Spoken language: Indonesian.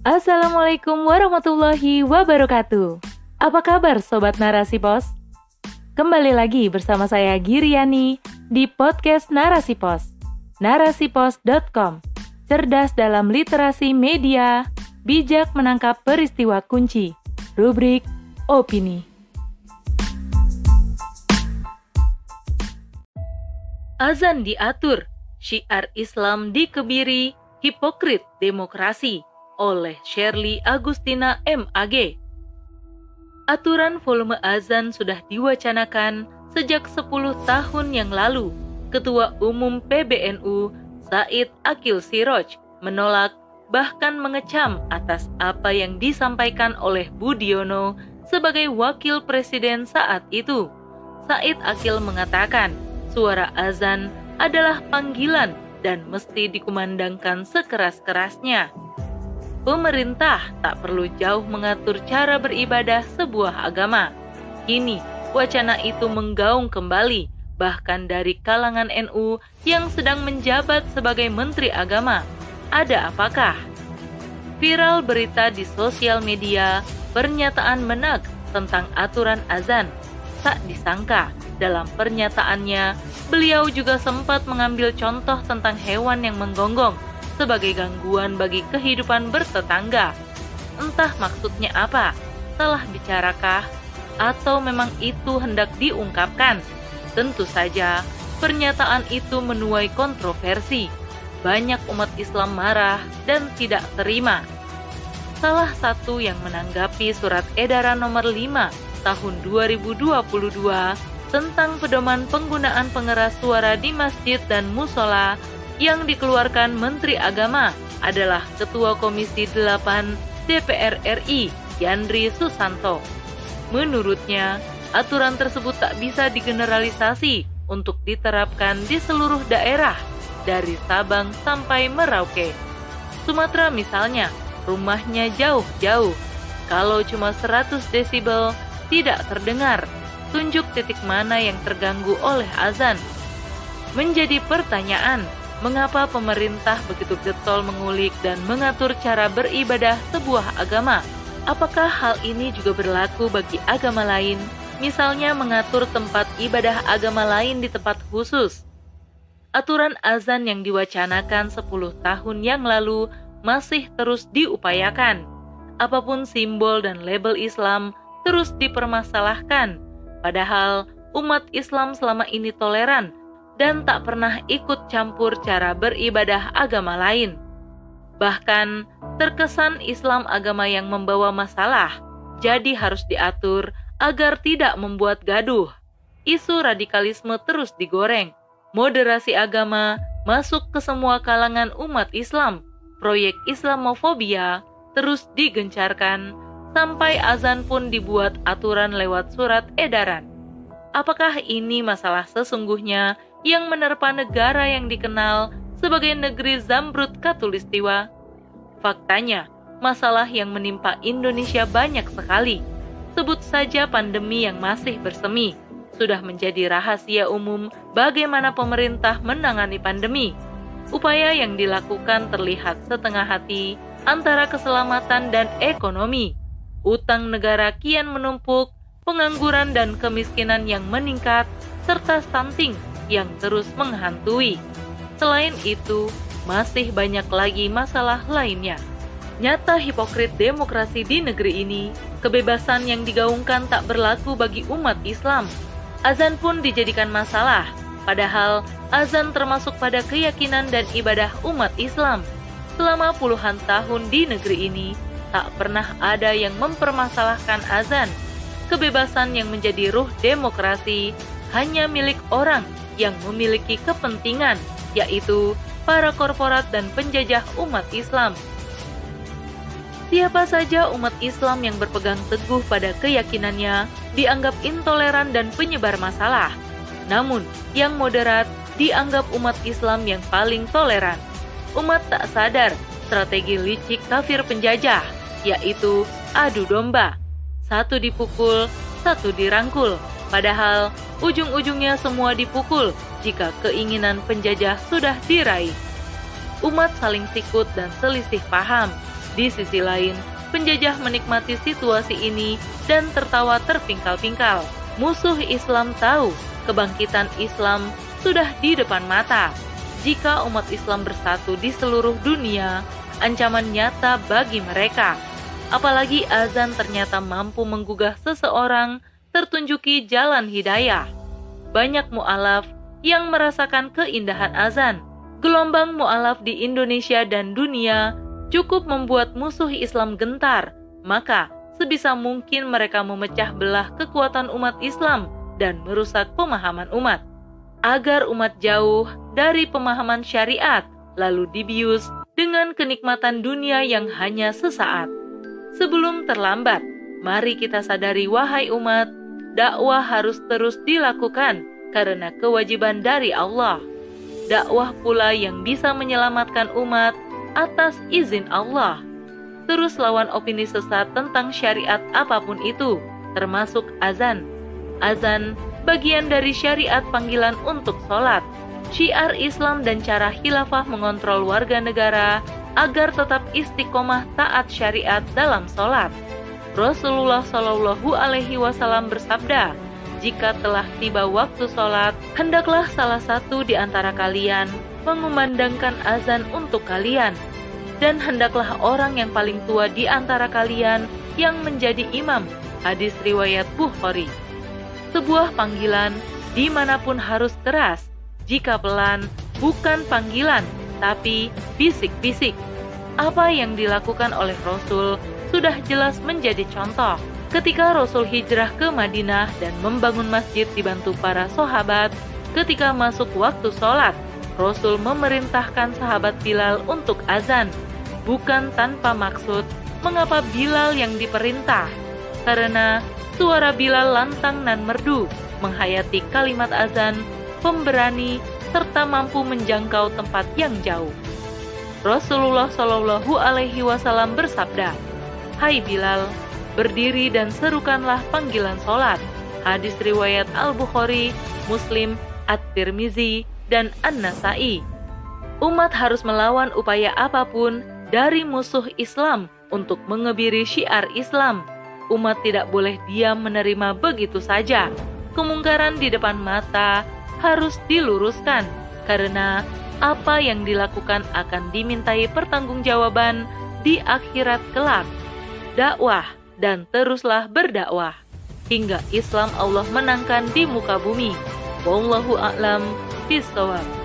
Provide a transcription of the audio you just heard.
Assalamualaikum warahmatullahi wabarakatuh. Apa kabar sobat Narasi Pos? Kembali lagi bersama saya Giriani di podcast Narasi Pos. Narasipos.com. Cerdas dalam literasi media, bijak menangkap peristiwa kunci. Rubrik opini. Azan diatur, syiar Islam dikebiri, hipokrit demokrasi oleh Shirley Agustina MAG. Aturan volume azan sudah diwacanakan sejak 10 tahun yang lalu. Ketua Umum PBNU Said Akil Siroj menolak bahkan mengecam atas apa yang disampaikan oleh Budiono sebagai wakil presiden saat itu. Said Akil mengatakan, suara azan adalah panggilan dan mesti dikumandangkan sekeras-kerasnya. Pemerintah tak perlu jauh mengatur cara beribadah sebuah agama. Kini, wacana itu menggaung kembali, bahkan dari kalangan NU yang sedang menjabat sebagai Menteri Agama. Ada apakah? Viral berita di sosial media, pernyataan menak tentang aturan azan. Tak disangka, dalam pernyataannya, beliau juga sempat mengambil contoh tentang hewan yang menggonggong sebagai gangguan bagi kehidupan bertetangga. Entah maksudnya apa, salah bicarakah, atau memang itu hendak diungkapkan? Tentu saja, pernyataan itu menuai kontroversi. Banyak umat Islam marah dan tidak terima. Salah satu yang menanggapi surat edaran nomor 5 tahun 2022 tentang pedoman penggunaan pengeras suara di masjid dan musola yang dikeluarkan Menteri Agama adalah Ketua Komisi 8 DPR RI, Yandri Susanto. Menurutnya, aturan tersebut tak bisa digeneralisasi untuk diterapkan di seluruh daerah, dari Sabang sampai Merauke. Sumatera misalnya, rumahnya jauh-jauh. Kalau cuma 100 desibel, tidak terdengar tunjuk titik mana yang terganggu oleh azan. Menjadi pertanyaan, mengapa pemerintah begitu getol mengulik dan mengatur cara beribadah sebuah agama? Apakah hal ini juga berlaku bagi agama lain? Misalnya mengatur tempat ibadah agama lain di tempat khusus. Aturan azan yang diwacanakan 10 tahun yang lalu masih terus diupayakan. Apa pun simbol dan label Islam terus dipermasalahkan Padahal umat Islam selama ini toleran dan tak pernah ikut campur cara beribadah agama lain. Bahkan terkesan Islam agama yang membawa masalah, jadi harus diatur agar tidak membuat gaduh. Isu radikalisme terus digoreng, moderasi agama masuk ke semua kalangan umat Islam, proyek Islamofobia terus digencarkan sampai azan pun dibuat aturan lewat surat edaran. Apakah ini masalah sesungguhnya yang menerpa negara yang dikenal sebagai negeri zamrud katulistiwa? Faktanya, masalah yang menimpa Indonesia banyak sekali. Sebut saja pandemi yang masih bersemi. Sudah menjadi rahasia umum bagaimana pemerintah menangani pandemi. Upaya yang dilakukan terlihat setengah hati antara keselamatan dan ekonomi utang negara kian menumpuk, pengangguran dan kemiskinan yang meningkat, serta stunting yang terus menghantui. Selain itu, masih banyak lagi masalah lainnya. Nyata hipokrit demokrasi di negeri ini, kebebasan yang digaungkan tak berlaku bagi umat Islam. Azan pun dijadikan masalah, padahal azan termasuk pada keyakinan dan ibadah umat Islam. Selama puluhan tahun di negeri ini, tak pernah ada yang mempermasalahkan azan. Kebebasan yang menjadi ruh demokrasi hanya milik orang yang memiliki kepentingan, yaitu para korporat dan penjajah umat Islam. Siapa saja umat Islam yang berpegang teguh pada keyakinannya dianggap intoleran dan penyebar masalah. Namun, yang moderat dianggap umat Islam yang paling toleran. Umat tak sadar strategi licik kafir penjajah yaitu adu domba. Satu dipukul, satu dirangkul. Padahal ujung-ujungnya semua dipukul jika keinginan penjajah sudah diraih. Umat saling sikut dan selisih paham. Di sisi lain, penjajah menikmati situasi ini dan tertawa terpingkal-pingkal. Musuh Islam tahu kebangkitan Islam sudah di depan mata. Jika umat Islam bersatu di seluruh dunia, ancaman nyata bagi mereka. Apalagi azan ternyata mampu menggugah seseorang tertunjuki jalan hidayah. Banyak mu'alaf yang merasakan keindahan azan. Gelombang mu'alaf di Indonesia dan dunia cukup membuat musuh Islam gentar, maka sebisa mungkin mereka memecah belah kekuatan umat Islam dan merusak pemahaman umat. Agar umat jauh dari pemahaman syariat, lalu dibius dengan kenikmatan dunia yang hanya sesaat. Sebelum terlambat, mari kita sadari wahai umat, dakwah harus terus dilakukan karena kewajiban dari Allah. Dakwah pula yang bisa menyelamatkan umat atas izin Allah. Terus lawan opini sesat tentang syariat apa pun itu, termasuk azan. Azan bagian dari syariat panggilan untuk sholat. Syiar Islam dan cara khilafah mengontrol warga negara agar tetap istiqomah taat syariat dalam sholat. Rasulullah Shallallahu Alaihi Wasallam bersabda, jika telah tiba waktu sholat, hendaklah salah satu di antara kalian mengumandangkan azan untuk kalian, dan hendaklah orang yang paling tua di antara kalian yang menjadi imam. Hadis riwayat Bukhari. Sebuah panggilan di mana pun harus keras. Jika pelan, bukan panggilan, tapi bisik-bisik. Apa yang dilakukan oleh Rasul sudah jelas menjadi contoh. Ketika Rasul hijrah ke Madinah dan membangun masjid dibantu para sahabat, ketika masuk waktu sholat, Rasul memerintahkan sahabat Bilal untuk azan, bukan tanpa maksud mengapa Bilal yang diperintah. Karena suara Bilal lantang dan merdu, menghayati kalimat azan, pemberani, serta mampu menjangkau tempat yang jauh. Rasulullah Shallallahu Alaihi Wasallam bersabda, Hai Bilal, berdiri dan serukanlah panggilan sholat. Hadis riwayat Al-Bukhari, Muslim, At-Tirmizi, dan An-Nasai. Umat harus melawan upaya apa pun dari musuh Islam untuk mengebiri syiar Islam. Umat tidak boleh diam menerima begitu saja. Kemungkaran di depan mata harus diluruskan karena apa yang dilakukan akan dimintai pertanggungjawaban di akhirat kelak. Dakwah dan teruslah berdakwah hingga Islam Allah menangkan di muka bumi. Wallahu a'lam bishawab.